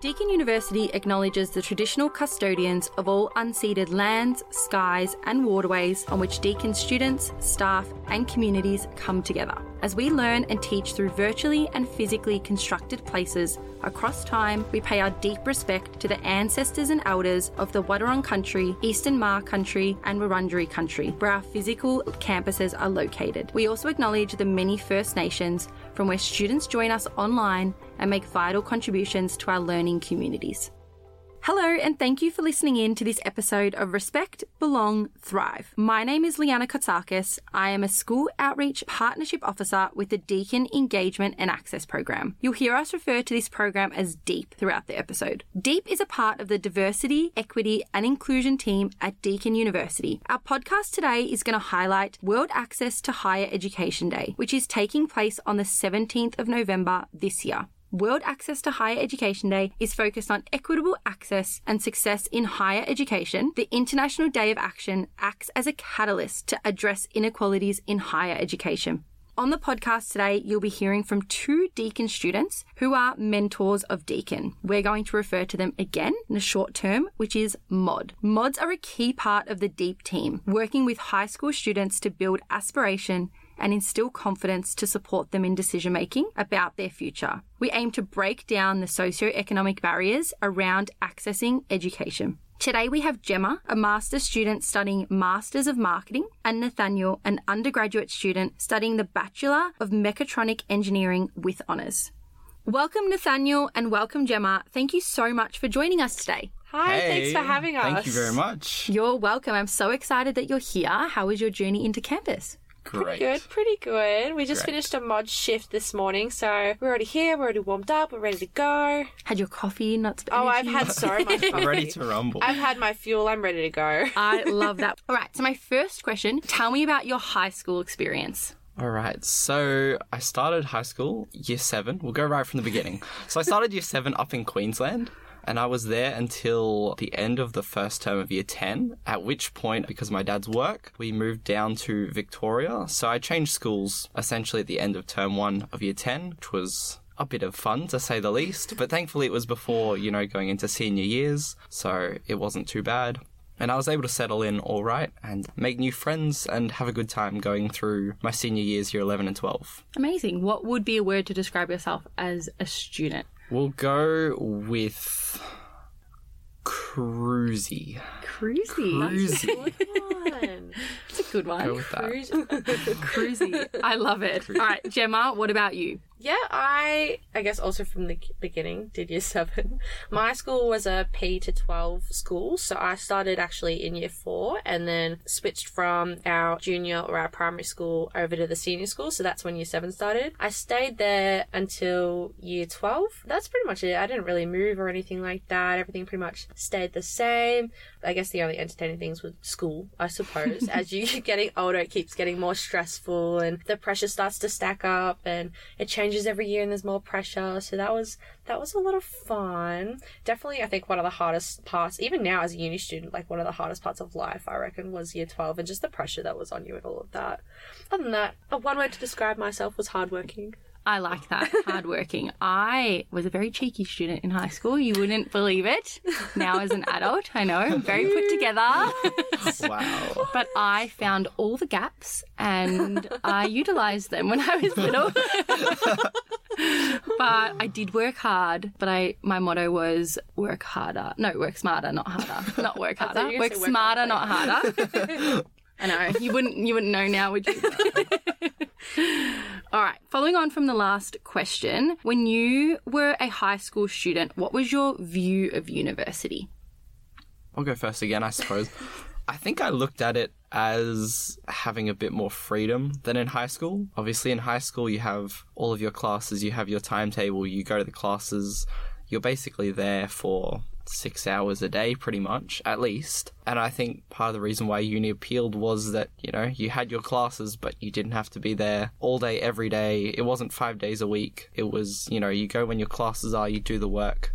Deakin University acknowledges the traditional custodians of all unceded lands, skies, and waterways on which Deakin students, staff, and communities come together. As we learn and teach through virtually and physically constructed places across time, we pay our deep respect to the ancestors and elders of the Wadawurrung country, Eastern Maar country, and Wurundjeri country, where our physical campuses are located. We also acknowledge the many First Nations from where students join us online and make vital contributions to our learning communities. Hello, and thank you for listening in to this episode of Respect, Belong, Thrive. My name is Leanna Kotsakis. I am a School Outreach Partnership Officer with the Deakin Engagement and Access Program. You'll hear us refer to this program as DEAP throughout the episode. DEAP is a part of the Diversity, Equity, and Inclusion team at Deakin University. Our podcast today is going to highlight World Access to Higher Education Day, which is taking place on the 17th of November this year. World Access to Higher Education Day is focused on equitable access and success in higher education. The International Day of Action acts as a catalyst to address inequalities in higher education. On the podcast today, you'll be hearing from two Deakin students who are mentors of Deakin. We're going to refer to them again in the short term, which is MOD. MODs are a key part of the DEAP team, working with high school students to build aspiration and instill confidence to support them in decision making about their future. We aim to break down the socio-economic barriers around accessing education. Today we have Jemma, a master's student studying Masters of Marketing, and Nathanael, an undergraduate student studying the Bachelor of Mechatronic Engineering with honours. Welcome, Nathanael, and welcome, Jemma. Thank you so much for joining us today. Hi, thanks for having us. Thank you very much. You're welcome. I'm so excited that you're here. How was your journey into campus? Great. Good, pretty good. We just Great. finished a mod shift this morning, so we're already here, we're already warmed up, we're ready to go. Had your coffee, nuts of Oh, I've had so much I'm ready to rumble. I've had my fuel, I'm ready to go. I love that. All right, so my first question tell me about your high school experience. All right. So I started high school year seven. We'll go right from the beginning. So I started year seven up in Queensland. And I was there until the end of the first term of year 10, at which point, because my dad's work, we moved down to Victoria. So I changed schools essentially at the end of term one of year 10, which was a bit of fun to say the least. But thankfully, it was before, you know, going into senior years. So it wasn't too bad. And I was able to settle in all right and make new friends and have a good time going through my senior years, year 11 and 12. Amazing. What would be a word to describe yourself as a student? We'll go with cruisy. Cruisy. Cruisy. That's a good one. Go with that. Cruisy. I love it. All right, Jemma, what about you? Yeah, I I guess also from the beginning did year seven. My school was a P to twelve school, so I started actually in year four and then switched from our junior or our primary school over to the senior school. So that's when year seven started. I stayed there until year twelve. That's pretty much it. I didn't really move or anything like that. Everything pretty much stayed the same. I guess the only entertaining things was school, I suppose. As you keep getting older, it keeps getting more stressful and the pressure starts to stack up and it changes every year and there's more pressure. So that was, that was a lot of fun. Definitely, I think one of the hardest parts, even now as a uni student, like one of the hardest parts of life, I reckon, was year 12 and just the pressure that was on you and all of that. Other than that, one word to describe myself was hardworking. I like that. Hardworking. I was a very cheeky student in high school. You wouldn't believe it. Now, as an adult, I know, I'm very put together. Wow. But I found all the gaps and I utilized them when I was little. but I did work hard. But I my motto was work harder. No, work smarter, not harder. Not work harder. Work smarter, not harder. I know you wouldn't you wouldn't know now, would you? All right. Following on from the last question, when you were a high school student, what was your view of university? I'll go first again, I suppose. I think I looked at it as having a bit more freedom than in high school. Obviously, in high school, you have all of your classes, you have your timetable, you go to the classes, you're basically there for six hours a day, pretty much, at least. And I think part of the reason why uni appealed was that, you know, you had your classes, but you didn't have to be there all day, every day. It wasn't five days a week. It was, you know, you go when your classes are, you do the work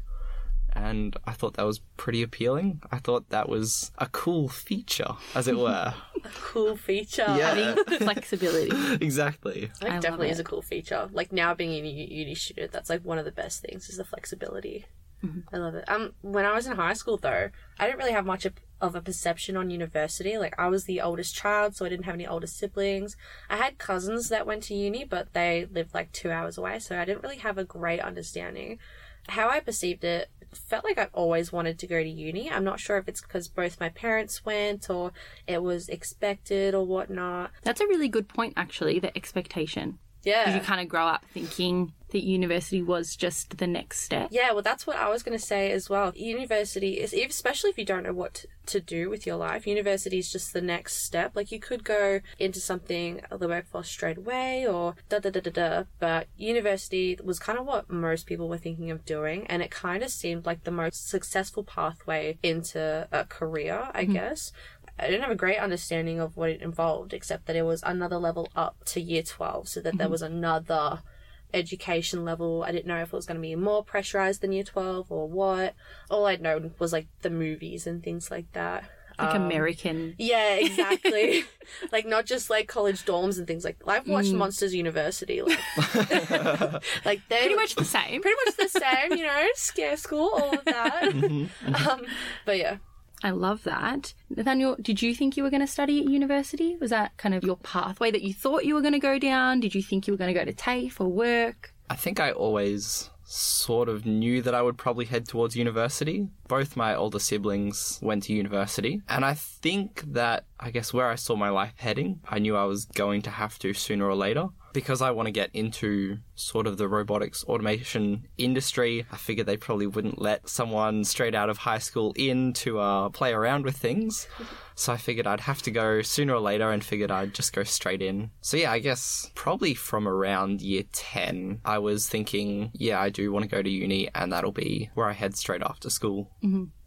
and I thought that was pretty appealing. I thought that was a cool feature, as it were. A cool feature. Yeah. Having flexibility. exactly. I think I love definitely it. is a cool feature. Like now being a uni, uni student, that's like one of the best things is the flexibility. I love it. Um, when I was in high school, though, I didn't really have much of, of a perception on university. Like, I was the oldest child, so I didn't have any older siblings. I had cousins that went to uni, but they lived like two hours away, so I didn't really have a great understanding. How I perceived it felt like I always wanted to go to uni. I'm not sure if it's because both my parents went or it was expected or whatnot. That's a really good point, actually, the expectation. Yeah. You kind of grow up thinking that university was just the next step. Yeah, well, that's what I was going to say as well. University is, especially if you don't know what to do with your life, university is just the next step. Like, you could go into something the workforce straight away or da da da da da, but university was kind of what most people were thinking of doing, and it kind of seemed like the most successful pathway into a career, I mm-hmm. guess. I didn't have a great understanding of what it involved, except that it was another level up to year 12, so that there was another education level. I didn't know if it was going to be more pressurized than year 12 or what. All I'd known was like the movies and things like that. Like Um, American. Yeah, exactly. like not just like college dorms and things like. I've watched Monsters University. Like, like they Pretty much the same. pretty much the same. You know, scare school, all of that. um, but yeah, I love that. Nathanael, did you think you were going to study at university? Was that kind of your pathway that you thought you were going to go down? Did you think you were going to go to TAFE or work? I think I always sort of knew that I would probably head towards university. Both my older siblings went to university, and I think that I guess where I saw my life heading, I knew I was going to have to sooner or later. Because I want to get into sort of the robotics automation industry, I figured they probably wouldn't let someone straight out of high school in to uh, play around with things. So I figured I'd have to go sooner or later and figured I'd just go straight in. So yeah, I guess probably from around year 10, I was thinking, yeah, I do want to go to uni and that'll be where I head straight after school.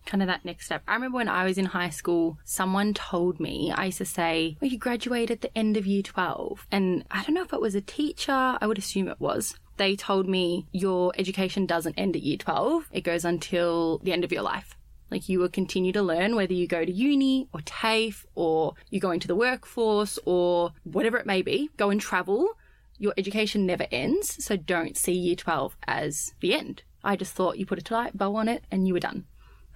Kind of that next step. I remember when I was in high school, someone told me, I used to say, well, you graduate at the end of year 12. And I don't know if it was a teacher, I would assume it was. They told me your education doesn't end at year 12, it goes until the end of your life. Like you will continue to learn whether you go to uni or TAFE or you go into the workforce or whatever it may be, go and travel. Your education never ends, so don't see year 12 as the end. I just thought you put a light bow on it and you were done.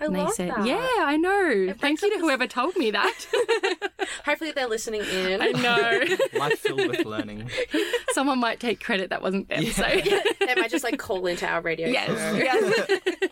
I And they love said, that. Yeah, I know. Thank you to the- whoever told me that. hopefully they're listening in. I know. Life filled with learning. Someone might take credit that wasn't them. So they might just like call into our radio. Yes.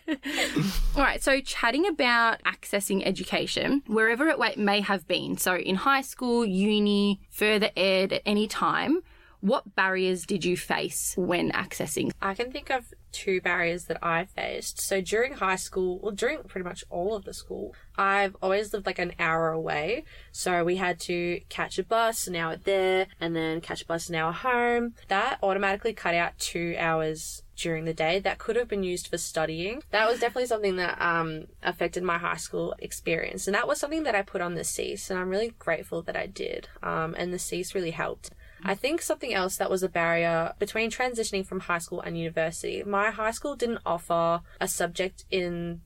yes. All right. So, chatting about accessing education, wherever it may have been. So, in high school, uni, further ed, at any time, what barriers did you face when accessing? I can think of two barriers that I faced. So during high school, well, during pretty much all of the school, I've always lived like an hour away. So we had to catch a bus an hour there and then catch a bus an hour home. That automatically cut out two hours during the day that could have been used for studying. That was definitely something that um, affected my high school experience. And that was something that I put on the SEAS, and I'm really grateful that I did. Um, and the SEAS really helped. I think something else that was a barrier between transitioning from high school and university, my high school didn't offer a subject in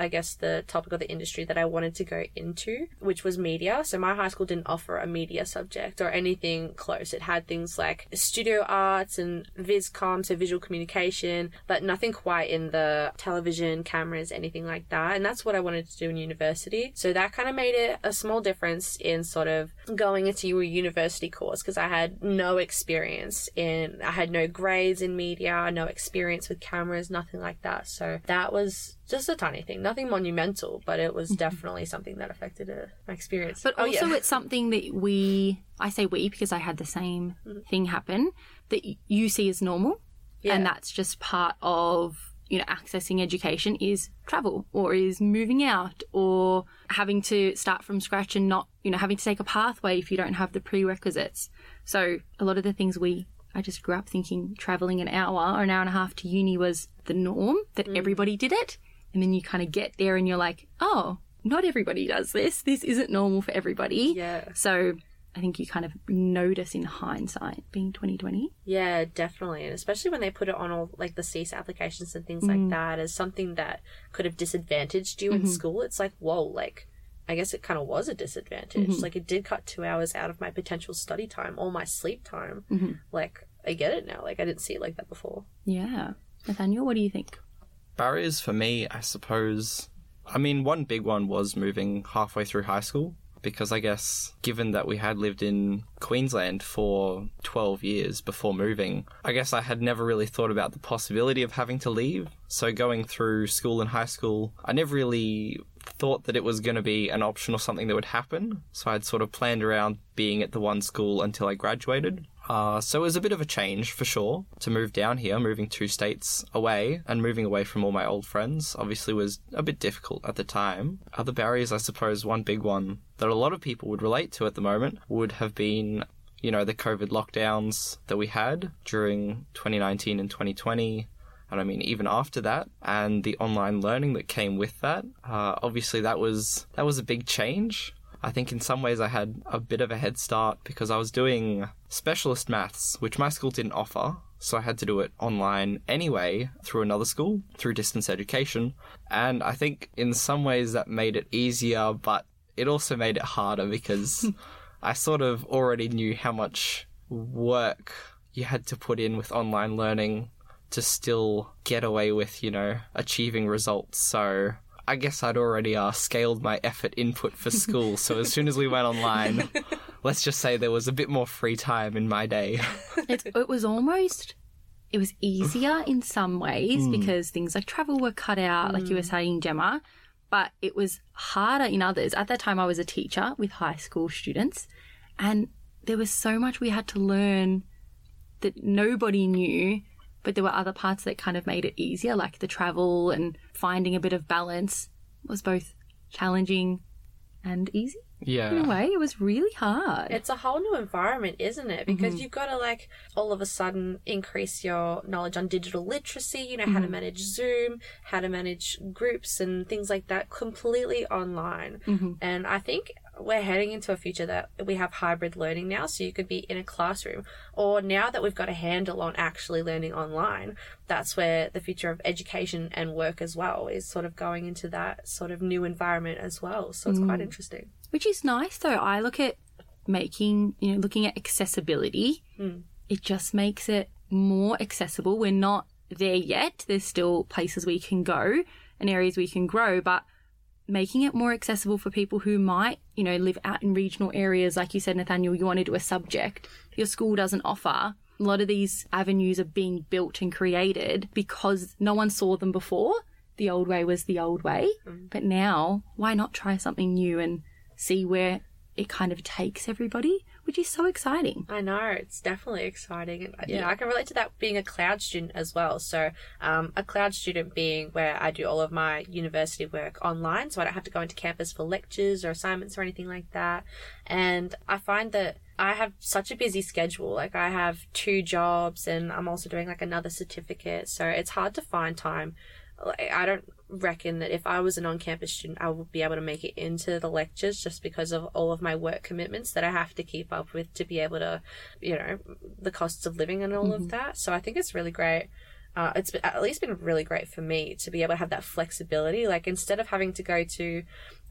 I guess the topic of the industry that I wanted to go into, which was media. So my high school didn't offer a media subject or anything close. It had things like studio arts and viscom, so visual communication, but nothing quite in the television, cameras, anything like that. And that's what I wanted to do in university. So that kind of made it a small difference in sort of going into a university course because I had no experience in, I had no grades in media, no experience with cameras, nothing like that. So that was just a tiny thing, nothing monumental, but it was definitely something that affected uh, my experience. But Oh, also, yeah. it's something that we, I say we because I had the same thing happen, that you see as normal. Yeah. And that's just part of, you know, accessing education is travel or is moving out or having to start from scratch and not, you know, having to take a pathway if you don't have the prerequisites. So a lot of the things we, I just grew up thinking traveling an hour or an hour and a half to uni was the norm, that Mm. everybody did it. And then you kind of get there and you're like, oh, not everybody does this. This isn't normal for everybody. Yeah. So I think you kind of notice in hindsight being 2020. Yeah, definitely. And especially when they put it on all like the SEAS applications and things like mm. that as something that could have disadvantaged you in mm-hmm. school. It's like, whoa, like I guess it kind of was a disadvantage. Mm-hmm. Like it did cut two hours out of my potential study time or my sleep time. Mm-hmm. Like I get it now. Like I didn't see it like that before. Yeah. Nathanael, what do you think? Barriers for me, I suppose. I mean, one big one was moving halfway through high school because I guess given that we had lived in Queensland for 12 years before moving, I guess I had never really thought about the possibility of having to leave. So going through school and high school, I never really thought that it was going to be an option or something that would happen. So I'd sort of planned around being at the one school until I graduated. Uh, so it was a bit of a change for sure to move down here, moving two states away and moving away from all my old friends. Obviously, was a bit difficult at the time. Other barriers, I suppose, one big one that a lot of people would relate to at the moment would have been, you know, the COVID lockdowns that we had during 2019 and 2020 and I mean even after that, and the online learning that came with that. Uh, obviously, that was that was a big change. I think in some ways I had a bit of a head start because I was doing specialist maths, which my school didn't offer. So I had to do it online anyway through another school, through distance education. And I think in some ways that made it easier, but it also made it harder because I sort of already knew how much work you had to put in with online learning to still get away with, you know, achieving results. So I guess I'd already uh, scaled my effort input for school. so as soon as we went online, let's just say there was a bit more free time in my day. it, it was almost it was easier in some ways mm. because things like travel were cut out, mm. like you were saying, Jemma. But it was harder in others. At that time, I was a teacher with high school students, and there was so much we had to learn that nobody knew but there were other parts that kind of made it easier, like the travel and finding a bit of balance was both challenging and easy. Yeah. In a way, it was really hard. It's a whole new environment, isn't it? Because Mm-hmm. you've got to, like, all of a sudden increase your knowledge on digital literacy, you know, how to Mm-hmm. manage Zoom, how to manage groups and things like that completely online. Mm-hmm. And I think we're heading into a future that we have hybrid learning now. So you could be in a classroom, or now that we've got a handle on actually learning online, that's where the future of education and work as well is sort of going into that sort of new environment as well. So it's Mm. quite interesting. Which is nice though. I look at making, you know, looking at accessibility, it just makes it more accessible. We're not there yet. There's still places we can go and areas we can grow, but making it more accessible for people who might, you know, live out in regional areas, like you said, Nathanael, you want to do a subject your school doesn't offer. A lot of these avenues are being built and created because no one saw them before. The old way was the old way. Mm. But now, why not try something new and see where it kind of takes everybody, which is so exciting. I know it's definitely exciting, and yeah, I can relate to that being a cloud student as well. So, um, a cloud student being where I do all of my university work online, so I don't have to go into campus for lectures or assignments or anything like that. And I find that I have such a busy schedule. Like I have two jobs, and I'm also doing like another certificate, so it's hard to find time. Like, I don't reckon that if I was an on campus student, I would be able to make it into the lectures just because of all of my work commitments that I have to keep up with to be able to, you know, the costs of living and all of that. So I think it's really great. Uh, it's at least been really great for me to be able to have that flexibility. Like instead of having to go to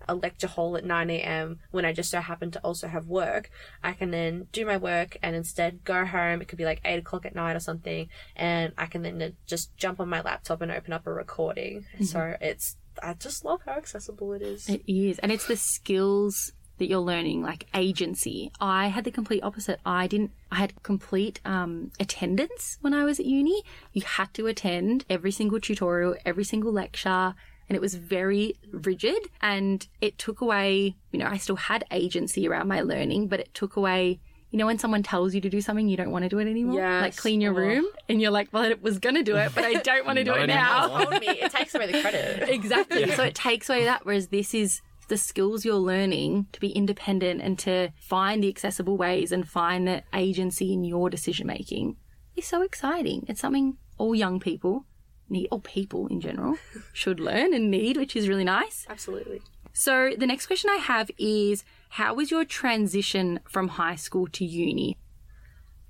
a lecture hall at 9 a.m. when I just so happen to also have work, I can then do my work and instead go home. It could be like 8 o'clock at night or something, and I can then just jump on my laptop and open up a recording. So it's, I just love how accessible it is. It is. And it's the skills that you're learning, like agency. I had the complete opposite. I didn't, I had complete um, attendance when I was at uni. You had to attend every single tutorial, every single lecture. And it was very rigid and it took away, you know, I still had agency around my learning, but it took away you know, when someone tells you to do something, you don't want to do it anymore. Yes. Like clean your Oh. room, and you're like, "Well, I was gonna do it, but I don't want to do it now." anymore. Told me it takes away the credit. Exactly. So it takes away that. Whereas this is the skills you're learning to be independent and to find the accessible ways and find the agency in your decision making is so exciting. It's something all young people need, or people in general, should learn and need, which is really nice. Absolutely. So the next question I have is how was your transition from high school to uni?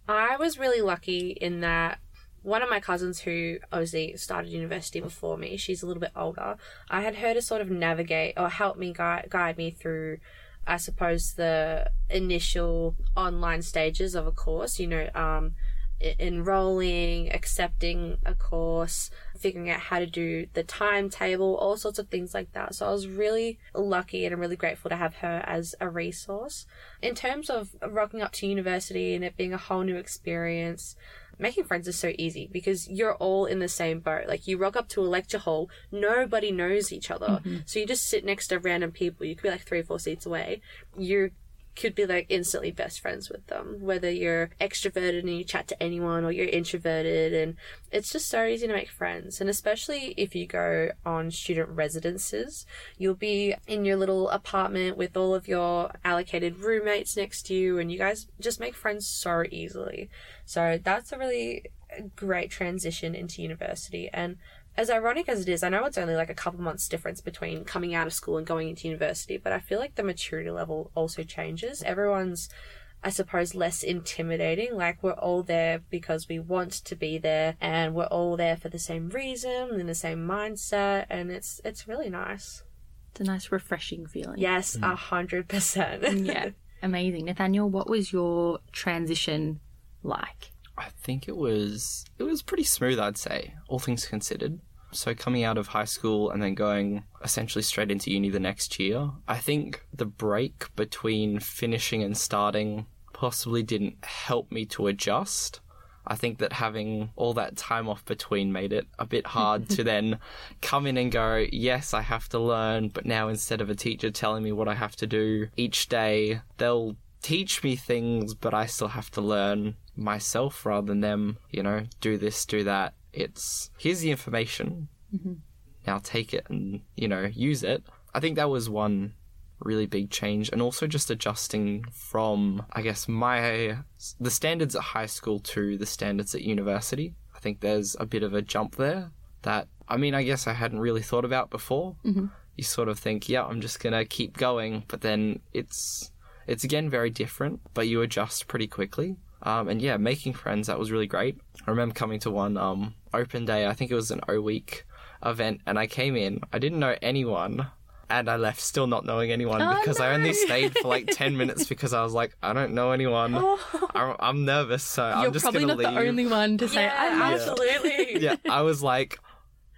I was really lucky in that one of my cousins who obviously started university before me, she's a little bit older. I had her to sort of navigate or help me guide, guide me through, I suppose, the initial online stages of a course. You know, um, enrolling, accepting a course, figuring out how to do the timetable, all sorts of things like that. So I was really lucky and I'm really grateful to have her as a resource. In terms of rocking up to university and it being a whole new experience, making friends is so easy because you're all in the same boat. Like you rock up to a lecture hall, nobody knows each other. Mm-hmm. So you just sit next to random people. You could be like three or four seats away. You could be like instantly best friends with them, whether you're extroverted and you chat to anyone or you're introverted. And it's just so easy to make friends. And especially if you go on student residences, you'll be in your little apartment with all of your allocated roommates next to you and you guys just make friends so easily. So that's a really great transition into university. And as ironic as it is, I know it's only like a couple months difference between coming out of school and going into university, but I feel like the maturity level also changes. Everyone's, I suppose, less intimidating. Like we're all there because we want to be there and we're all there for the same reason and the same mindset and it's it's really nice. It's a nice, refreshing feeling. Yes, mm. a hundred percent. Yeah. Amazing. Nathanael, what was your transition like? I think it was it was pretty smooth, I'd say, all things considered. So coming out of high school and then going essentially straight into uni the next year, I think the break between finishing and starting possibly didn't help me to adjust. I think that having all that time off between made it a bit hard to then come in and go, yes, I have to learn, but now instead of a teacher telling me what I have to do each day, they'll teach me things, but I still have to learn myself rather than them, you know, do this, do that. It's here's the information. Now take it and, you know, use it. I think that was one really big change and also just adjusting from I guess my the standards at high school to the standards at university. I think there's a bit of a jump there that I mean I guess I hadn't really thought about before. Mm-hmm. You sort of think, yeah, I'm just gonna keep going, but then it's it's again very different, but you adjust pretty quickly. Um, and yeah, making friends that was really great. I remember coming to one um, open day. I think it was an O week event, and I came in. I didn't know anyone, and I left still not knowing anyone Oh, because I only stayed for like ten minutes because I was like, I don't know anyone. I'm, I'm nervous, so You're I'm just gonna leave. You're probably not leave. the only one to say, I Yeah, love absolutely. yeah, I was like,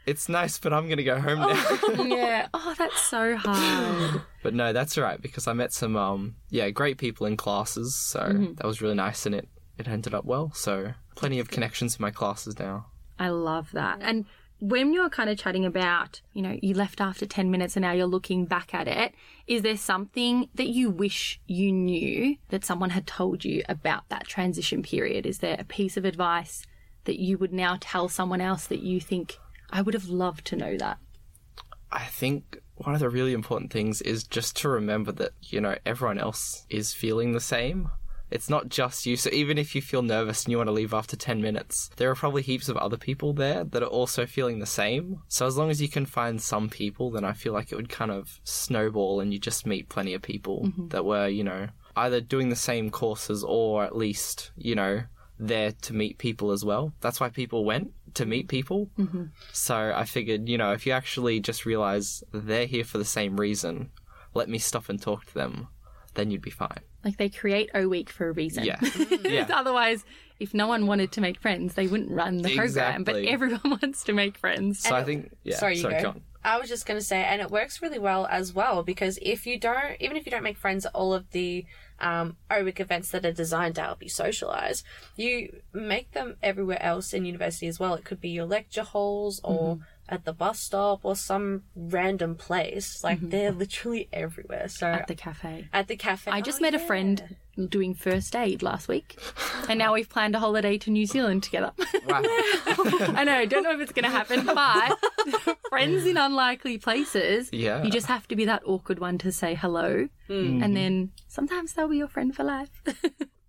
it's nice, but I'm gonna go home now. yeah. Oh, that's so hard. But no, that's all right because I met some um yeah great people in classes, so Mm-hmm. that was really nice and it it ended up well. So plenty of connections in my classes now. I love that. And when you're kind of chatting about, you know, you left after 10 minutes and now you're looking back at it, is there something that you wish you knew that someone had told you about that transition period? Is there a piece of advice that you would now tell someone else that you think, I would have loved to know that? I think one of the really important things is just to remember that you know everyone else is feeling the same. It's not just you. So even if you feel nervous and you want to leave after 10 minutes, there are probably heaps of other people there that are also feeling the same. So as long as you can find some people, then I feel like it would kind of snowball and you just meet plenty of people mm-hmm. that were, you know, either doing the same courses or at least, you know, there to meet people as well. That's why people went to meet people. Mm-hmm. So I figured, you know, if you actually just realize they're here for the same reason, let me stop and talk to them, then you'd be fine. Like they create O Week for a reason. Yeah. Mm. Yeah. Otherwise, if no one wanted to make friends, they wouldn't run the program. But everyone wants to make friends. So I think, yeah. Sorry, you go. go on. I was just going to say, and it works really well as well because if you don't, even if you don't make friends at all of the um, O Week events that are designed to help you socialize, you make them everywhere else in university as well. It could be your lecture halls or at the bus stop or some random place. Like they're literally everywhere. So at the cafe. at the cafe, I just Oh, met a friend doing first aid last week, and now we've planned a holiday to New Zealand together. Wow. I know, don't know if it's going to happen, but friends in unlikely places, Yeah. you just have to be that awkward one to say hello, mm. and then sometimes they'll be your friend for life.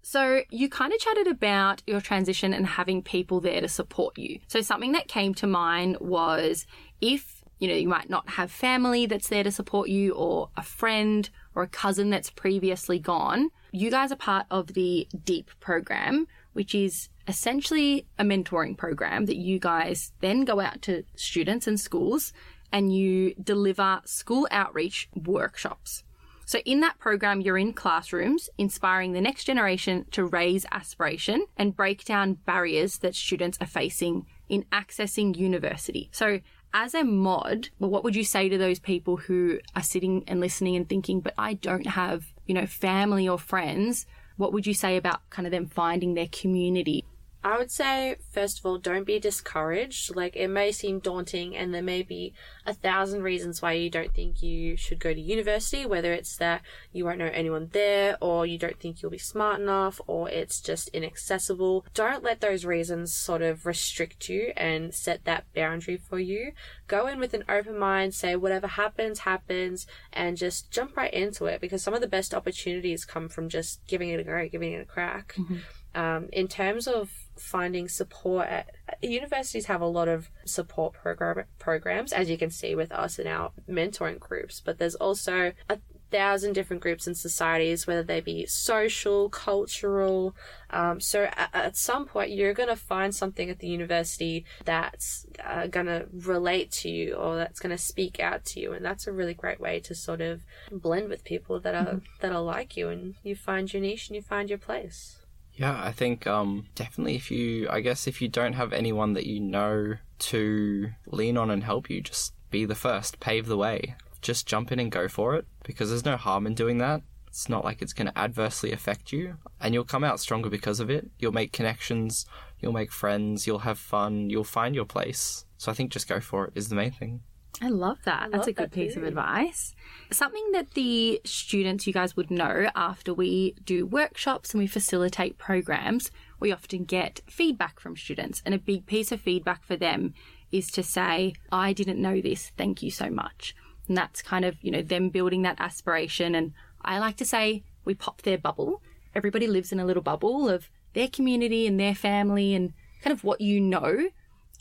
So, you kind of chatted about your transition and having people there to support you. So, something that came to mind was if, you know, you might not have family that's there to support you, or a friend or a cousin that's previously gone, you guys are part of the DEAP program, which is essentially a mentoring program that you guys then go out to students and schools and you deliver school outreach workshops. So, in that program, you're in classrooms, inspiring the next generation to raise aspiration and break down barriers that students are facing in accessing university. So, as a mod, well, what would you say to those people who are sitting and listening and thinking, but I don't have, you know, family or friends? What would you say about kind of them finding their community? I would say, first of all, don't be discouraged. Like, it may seem daunting, and there may be a thousand reasons why you don't think you should go to university, whether it's that you won't know anyone there, or you don't think you'll be smart enough, or it's just inaccessible. Don't let those reasons sort of restrict you and set that boundary for you. Go in with an open mind, say whatever happens, happens, and just jump right into it because some of the best opportunities come from just giving it a go, giving it a crack. Mm-hmm. Um, in terms of finding support at universities have a lot of support program programs as you can see with us in our mentoring groups but there's also a thousand different groups and societies whether they be social cultural um, so at, at, some point you're going to find something at the university that's uh, going to relate to you or that's going to speak out to you and that's a really great way to sort of blend with people that are mm-hmm. that are like you and you find your niche and you find your place yeah, I think um, definitely if you, I guess if you don't have anyone that you know to lean on and help you, just be the first, pave the way. Just jump in and go for it because there's no harm in doing that. It's not like it's going to adversely affect you, and you'll come out stronger because of it. You'll make connections, you'll make friends, you'll have fun, you'll find your place. So I think just go for it is the main thing. I love that. I That's love a good piece too. of advice. Something that the students, you guys would know after we do workshops and we facilitate programs, we often get feedback from students. And a big piece of feedback for them is to say, I didn't know this. Thank you so much. And that's kind of, you know, them building that aspiration. And I like to say, we pop their bubble. Everybody lives in a little bubble of their community and their family and kind of what you know.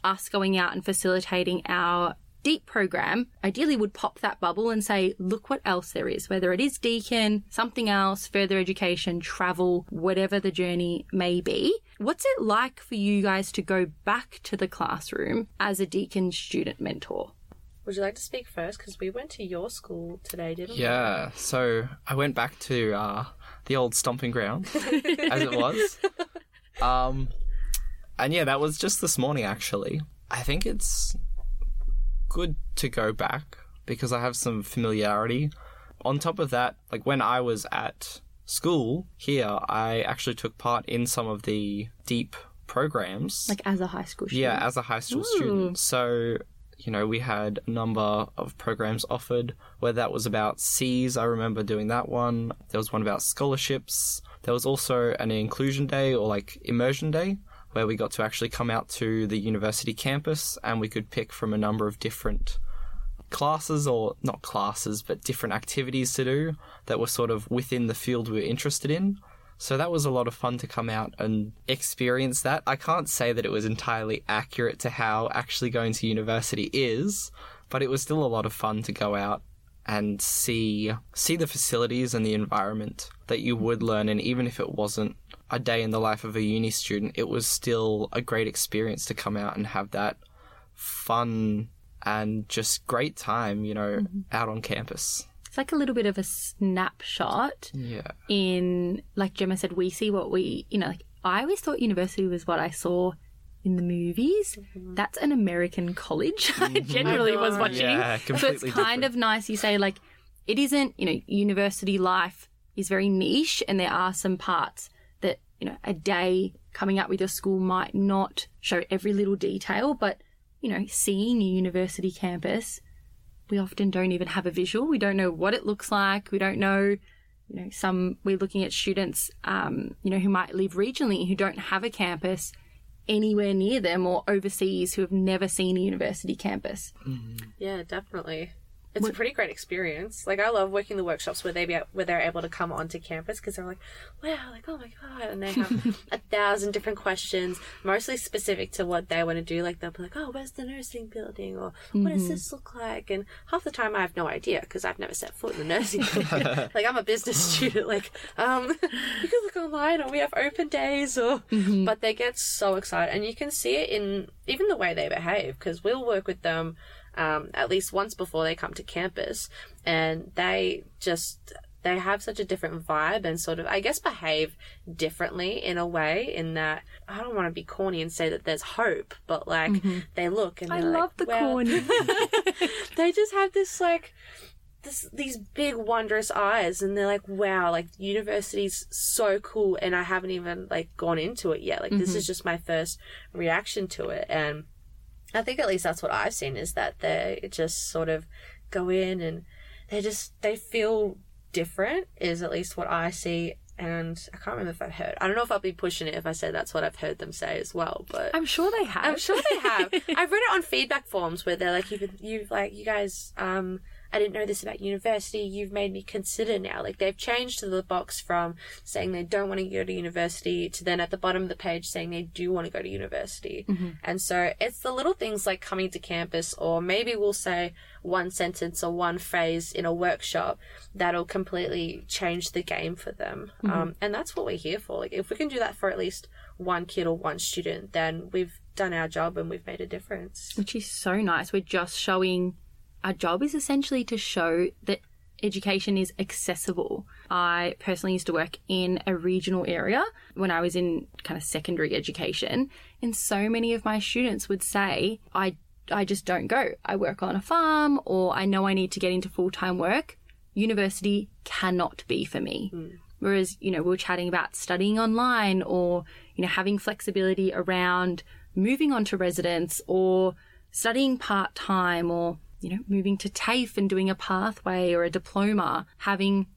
Us going out and facilitating our DEAP program ideally would pop that bubble and say, look what else there is, whether it is Deakin, something else, further education, travel, whatever the journey may be. What's it like for you guys to go back to the classroom as a Deakin student mentor? Would you like to speak first? Because we went to your school today, didn't we? Yeah. So I went back to uh, the old stomping ground, as it was. Um, and yeah, that was just this morning, actually. I think it's good to go back because I have some familiarity. On top of that, like when I was at school here, I actually took part in some of the DEAP programs. Like as a high school student? Yeah, as a high school Ooh. student. So, you know, we had a number of programs offered, where that was about SEAS. I remember doing that one. There was one about scholarships. There was also an inclusion day or like immersion day, where we got to actually come out to the university campus and we could pick from a number of different classes or not classes but different activities to do that were sort of within the field we were interested in. So that was a lot of fun to come out and experience that. I can't say that it was entirely accurate to how actually going to university is, but it was still a lot of fun to go out and see see the facilities and the environment that you would learn and even if it wasn't a day in the life of a uni student, it was still a great experience to come out and have that fun and just great time, you know, mm-hmm. out on campus. It's like a little bit of a snapshot. Yeah. In, like Jemma said, we see what we, you know, like I always thought university was what I saw in the movies. Mm-hmm. That's an American college. I mm-hmm. generally was watching. Yeah, so it's kind different. of nice. You say, like, it isn't, you know, university life is very niche and there are some parts you know, a day coming up with your school might not show every little detail, but, you know, seeing a university campus, we often don't even have a visual. We don't know what it looks like. We don't know, you know, some, we're looking at students, um, you know, who might live regionally who don't have a campus anywhere near them or overseas who have never seen a university campus. Mm-hmm. Yeah, definitely it's what? a pretty great experience. Like I love working the workshops where they be where they're able to come onto campus because they're like, wow, like oh my god, and they have a thousand different questions, mostly specific to what they want to do. Like they'll be like, oh, where's the nursing building, or mm-hmm. what does mm-hmm. this look like? And half the time I have no idea because I've never set foot in the nursing building. like I'm a business student. Like um, you can look online, or we have open days, or mm-hmm. but they get so excited, and you can see it in even the way they behave because we'll work with them um, at least once before they come to campus, and they just they have such a different vibe and sort of, I guess, behave differently in a way. In that, I don't want to be corny and say that there's hope, but like they look and I love like, the "Wow." corny. they just have this like this these big wondrous eyes and they're like wow like university's so cool and i haven't even like gone into it yet like this is just my first reaction to it and i think at least that's what i've seen is that they just sort of go in and they just they feel different is at least what i see and i can't remember if i've heard i don't know if i'll be pushing it if i say that's what i've heard them say as well but I'm sure they have. I'm sure they have. I've read it on feedback forms where they're like, you've, you've like, you guys, um, I didn't know this about university. You've made me consider now. Like they've changed the box from saying they don't want to go to university to then at the bottom of the page saying they do want to go to university. And so it's the little things like coming to campus or maybe we'll say one sentence or one phrase in a workshop that'll completely change the game for them. Um, and that's what we're here for. Like if we can do that for at least one kid or one student, then we've done our job and we've made a difference. which is so nice. We're just showing our job is essentially to show that education is accessible. I personally used to work in a regional area when I was in kind of secondary education, and so many of my students would say, I I just don't go. I work on a farm or I know I need to get into full-time work. University cannot be for me. Hmm. Whereas, you know, we are chatting about studying online or, you know, having flexibility around moving on to residence or studying part time or, you know, moving to TAFE and doing a pathway or a diploma, having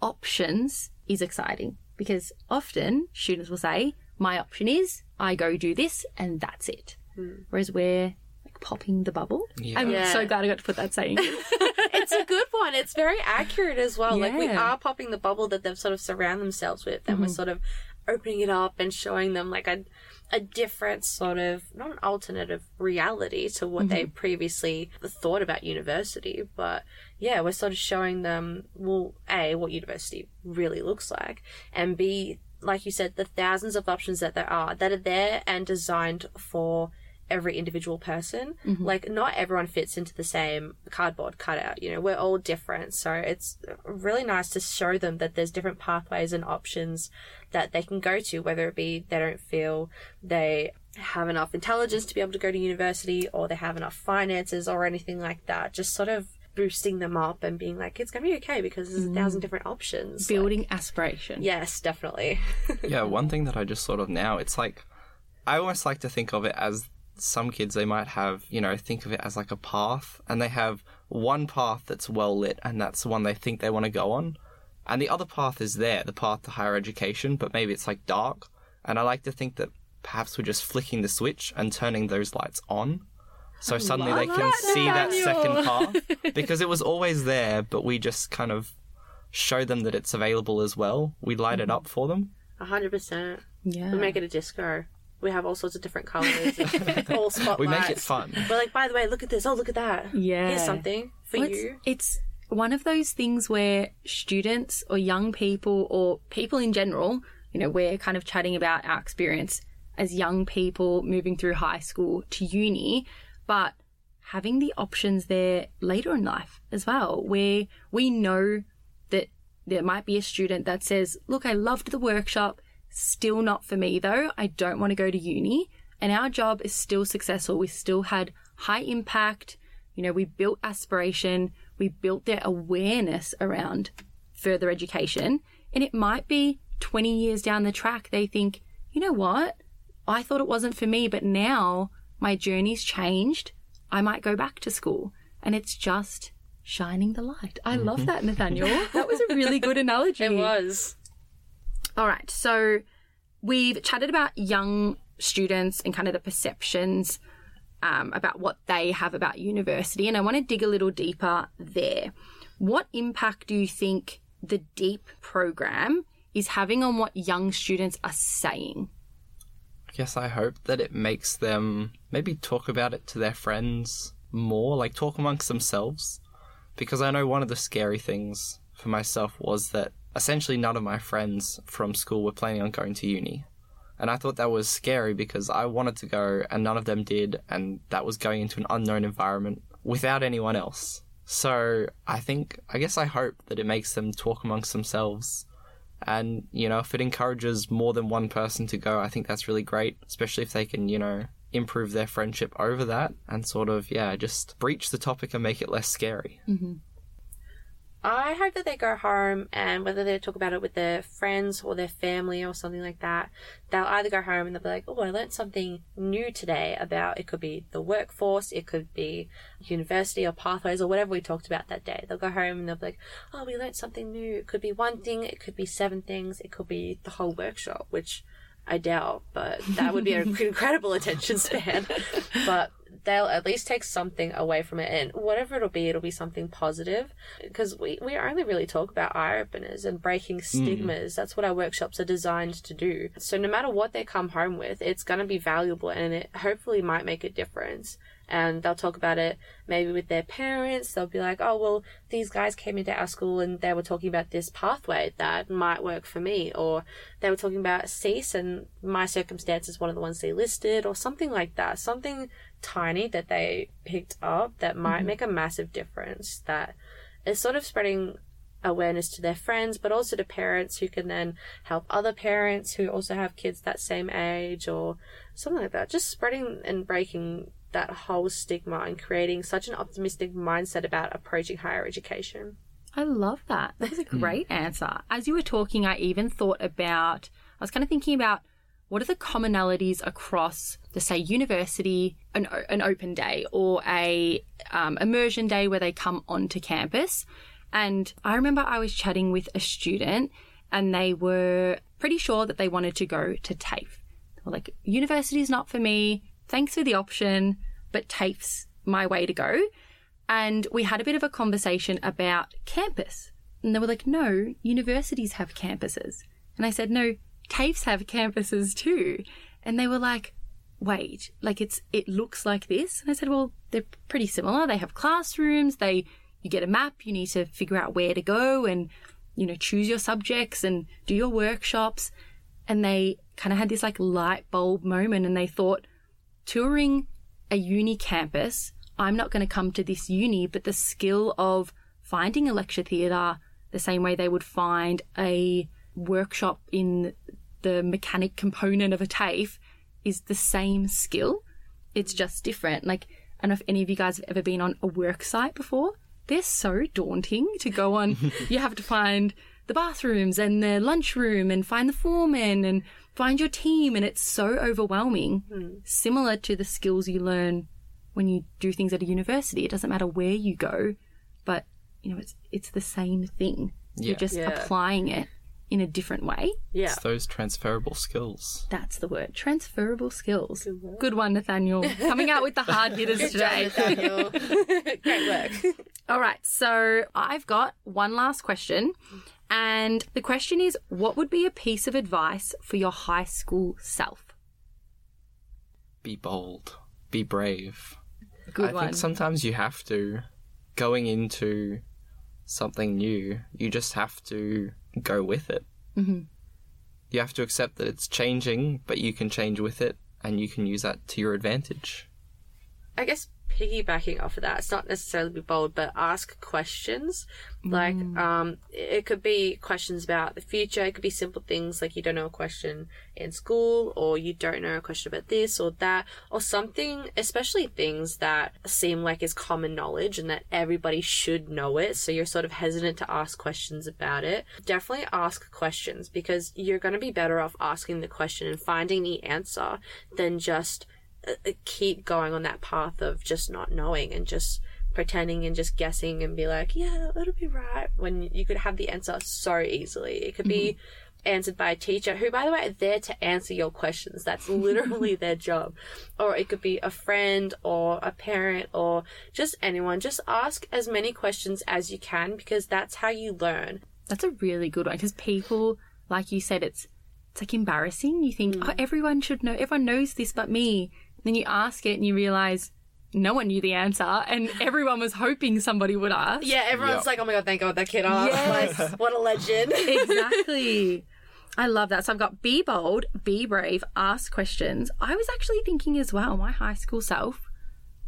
options is exciting because often students will say, my option is I go do this and that's it. Hmm. Whereas we're like popping the bubble. Yeah. I'm Yeah. so glad I got to put that saying. it's a good one. It's very accurate as well. Like we are popping the bubble that they've sort of surround themselves with, and we're mm-hmm. sort of opening it up and showing them like a a different sort of not an alternative reality to what they mm-hmm. previously thought about university, but yeah, we're sort of showing them well, a what university really looks like, and b like you said, the thousands of options that there are that are there and designed for every individual person. Mm-hmm. Like, not everyone fits into the same cardboard cutout. You know, we're all different. So it's really nice to show them that there's different pathways and options that they can go to, whether it be they don't feel they have enough intelligence to be able to go to university or they have enough finances or anything like that. Just sort of boosting them up and being like, it's going to be okay because there's a mm. thousand different options. Building aspiration. Yes, definitely. yeah, one thing that I just thought of now, it's like I almost like to think of it as some kids they might have, you know, think of it as like a path and they have one path that's well lit and that's the one they think they want to go on. And the other path is there, the path to higher education, but maybe it's like dark. And I like to think that perhaps we're just flicking the switch and turning those lights on. So suddenly they can that, see that second path because it was always there, but we just kind of show them that it's available as well. We light it mm-hmm. up for them. A hundred percent. Yeah. We make it a disco. We have all sorts of different colours, and all spotlights. We make it fun. We're like, by the way, look at this. Oh, look at that. Yeah. Here's something for Well, it's, you. it's one of those things where students or young people or people in general, you know, we're kind of chatting about our experience as young people moving through high school to uni, but having the options there later in life as well, where we know that there might be a student that says, Look, I loved the workshop, still not for me though. I don't want to go to uni. And our job is still successful. We still had high impact. You know, we built aspiration, we built their awareness around further education. And it might be 20 years down the track, they think, you know what? I thought it wasn't for me, but now my journey's changed. I might go back to school. And it's just shining the light. I love mm-hmm. that, Nathanael. that was a really good analogy. It was. All right. So we've chatted about young students and kind of the perceptions um, about what they have about university. And I want to dig a little deeper there. What impact do you think the DEAP program is having on what young students are saying? I guess I hope that it makes them maybe talk about it to their friends more, like talk amongst themselves. Because I know one of the scary things for myself was that essentially none of my friends from school were planning on going to uni. And I thought that was scary because I wanted to go and none of them did, and that was going into an unknown environment without anyone else. So I think, I guess I hope that it makes them talk amongst themselves. And, you know, if it encourages more than one person to go, I think that's really great, especially if they can, you know, improve their friendship over that and sort of, yeah, just breach the topic and make it less scary. Mm-hmm. I hope that they go home and whether they talk about it with their friends or their family or something like that, they'll either go home and they'll be like, oh, I learned something new today about it could be the workforce, it could be university or pathways or whatever we talked about that day. They'll go home and they'll be like, oh, we learned something new. It could be one thing, it could be seven things, it could be the whole workshop, which I doubt, but that would be an incredible attention span. But they'll at least take something away from it, and whatever it'll be, it'll be something positive. Because we, we only really talk about eye openers and breaking hmm. stigmas. That's what our workshops are designed to do. So no matter what they come home with, it's going to be valuable, and it hopefully might make a difference and they'll talk about it maybe with their parents. They'll be like, oh, well, these guys came into our school and they were talking about this pathway that might work for me. Or they were talking about SEAS and my circumstance is one of the ones they listed or something like that. Something tiny that they picked up that might mm-hmm. make a massive difference that is sort of spreading awareness to their friends, but also to parents who can then help other parents who also have kids that same age or something like that. Just spreading and breaking that whole stigma and creating such an optimistic mindset about approaching higher education. I love that. That was a great answer. As you were talking, I even thought about, I was kind of thinking about what are the commonalities across, the say, university, an, an open day, or a um, immersion day where they come onto campus. And I remember I was chatting with a student, and they were pretty sure that they wanted to go to TAFE. They were like, university is not for me. Thanks for the option, but TAFE's my way to go. And we had a bit of a conversation about campus. And they were like, no, universities have campuses. And I said, no, TAFEs have campuses too. And they were like, wait, like it's, it looks like this. And I said, well, they're pretty similar. They have classrooms. They, you get a map. You need to figure out where to go and, you know, choose your subjects and do your workshops. And they kind of had this like light bulb moment and they thought, touring a uni campus, I'm not going to come to this uni, but the skill of finding a lecture theatre the same way they would find a workshop in the mechanic component of a TAFE is the same skill. It's just different. Like, I don't know if any of you guys have ever been on a work site before. They're so daunting to go on. you have to find the bathrooms and the lunchroom and find the foreman and find your team. And it's so overwhelming. Hmm. Similar to the skills you learn when you do things at a university. It doesn't matter where you go, but you know, it's, it's the same thing. Yeah. You're just Yeah. applying it in a different way. Yeah. It's those transferable skills. That's the word. Transferable skills. Good, one, Nathanael. Coming out with the hard hitters Good job, today. Nathanael. Great work. All right. So I've got one last question. Mm-hmm. And the question is what would be a piece of advice for your high school self? Be bold. Be brave. Good I one. think sometimes you have to, going into something new, you just have to go with it. Mhm. You have to accept that it's changing, but you can change with it and you can use that to your advantage. I guess piggybacking off of that, it's not necessarily be bold, but ask questions. Like, um, it could be questions about the future. It could be simple things like you don't know a question in school, or you don't know a question about this or that, or something, especially things that seem like is common knowledge and that everybody should know it. So you're sort of hesitant to ask questions about it. Definitely ask questions because you're going to be better off asking the question and finding the answer than just Uh, keep going on that path of just not knowing and just pretending and just guessing and be like, yeah, it'll be right. When you could have the answer so easily. It could be mm-hmm. answered by a teacher who, by the way, are there to answer your questions. That's literally their job. Or it could be a friend or a parent or just anyone. Just ask as many questions as you can because that's how you learn. That's a really good one because people, like you said, it's it's like embarrassing. You think, oh, mm. everyone should know, everyone knows this but me. Then you ask it and you realize no one knew the answer and everyone was hoping somebody would ask. Yeah, everyone's Yep. like, oh my god, thank god that kid asked. Yes. Like, what a legend. exactly. I love that. So I've got be bold, be brave, ask questions. I was actually thinking as well, my high school self,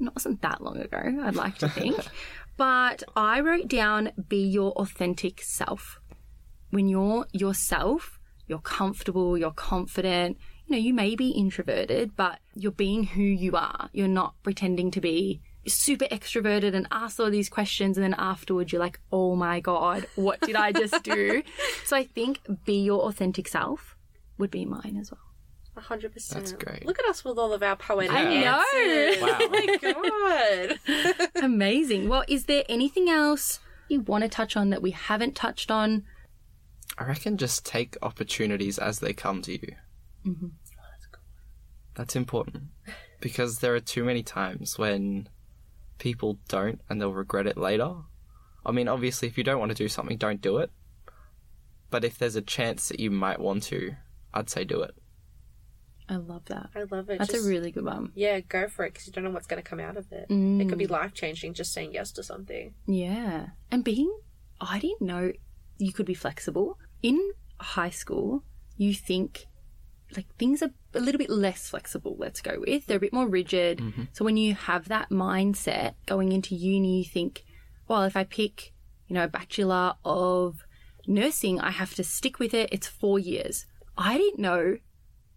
it wasn't that long ago, I'd like to think. But I wrote down be your authentic self. When you're yourself, you're comfortable, you're confident. You know, you may be introverted, but you're being who you are. You're not pretending to be super extroverted and ask all these questions and then afterwards you're like, oh my God, what did I just do? so I think be your authentic self would be mine as well. A hundred percent. That's great. Look at us with all of our poetic I know. answers. Wow. Oh my god. Amazing. Well, is there anything else you want to touch on that we haven't touched on? I reckon just take opportunities as they come to you. Mm-hmm. That's important because there are too many times when people don't and they'll regret it later. I mean, obviously, if you don't want to do something, don't do it. But if there's a chance that you might want to, I'd say do it. I love that. I love it. That's Just- a really good one. yeah. Go for it because you don't know what's going to come out of it. It Mm. could be life changing. Just saying yes to something. Yeah. And being, I didn't know you could be flexible. In high school, you think like things are a little bit less flexible, let's go with. They're a bit more rigid. Mm-hmm. So when you have that mindset going into uni, you think, well, if I pick, you know, a bachelor of nursing, I have to stick with it. It's four years. I didn't know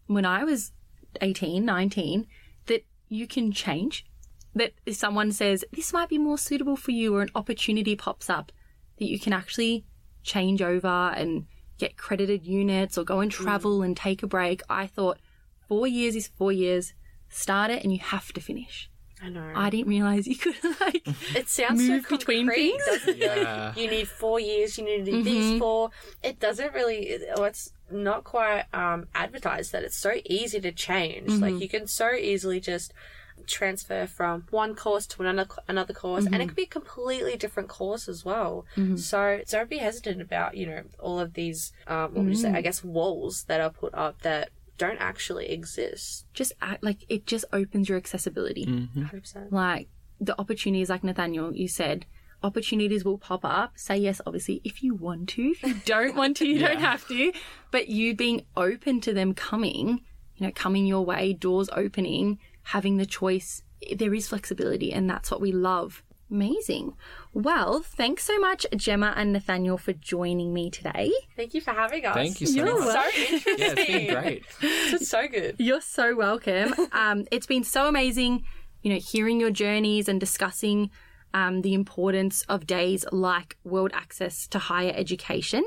when I was 18, 19, that you can change. That if someone says, this might be more suitable for you, or an opportunity pops up, that you can actually change over and get credited units or go and travel and take a break. I thought four years is four years. Start it and you have to finish. I know. I didn't realize you could like it sounds move so between concrete, things. doesn't? Yeah. you need four years. You need to do Mm-hmm. these four. It doesn't really. it- it's not quite um, advertised that it's so easy to change. Mm-hmm. Like you can so easily just transfer from one course to another another course, and Mm-hmm. it could be a completely different course as well. So don't be hesitant about you know all of these. Um, what would you say? I guess walls that are put up that don't actually exist. just act like it just opens your accessibility. Hundred percent. like the opportunities like nathanael you said opportunities will pop up say yes obviously if you want to if you don't want to you don't have to but you being open to them coming you know coming your way doors opening having the choice there is flexibility and that's what we love amazing well thanks so much jemma and nathanael for joining me today Thank you for having us. Thank you so You're much. welcome. So interesting. Yeah, it's been great. This is so good. You're so welcome. Um, it's been so amazing, you know, hearing your journeys and discussing um, the importance of days like World Access to Higher Education.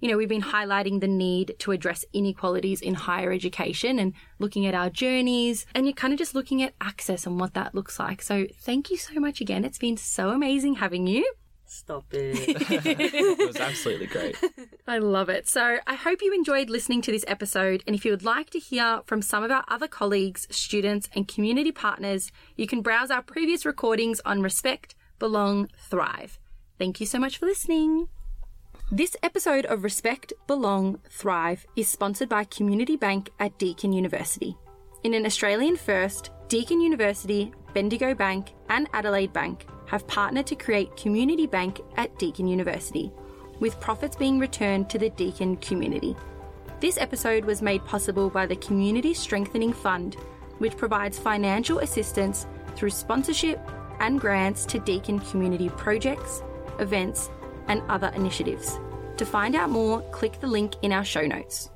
You know, we've been highlighting the need to address inequalities in higher education and looking at our journeys, and you're kind of just looking at access and what that looks like. So, thank you so much again. It's been so amazing having you. Stop it. It was absolutely great. I love it. So I hope you enjoyed listening to this episode. And if you would like to hear from some of our other colleagues, students, and community partners, you can browse our previous recordings on Respect, Belong, Thrive. Thank you so much for listening. This episode of Respect, Belong, Thrive is sponsored by Community Bank at Deakin University. In an Australian first, Deakin University, Bendigo Bank, and Adelaide Bank have partnered to create Community Bank at Deakin University, with profits being returned to the Deakin community. This episode was made possible by the Community Strengthening Fund, which provides financial assistance through sponsorship and grants to Deakin community projects, events, and other initiatives. To find out more, click the link in our show notes.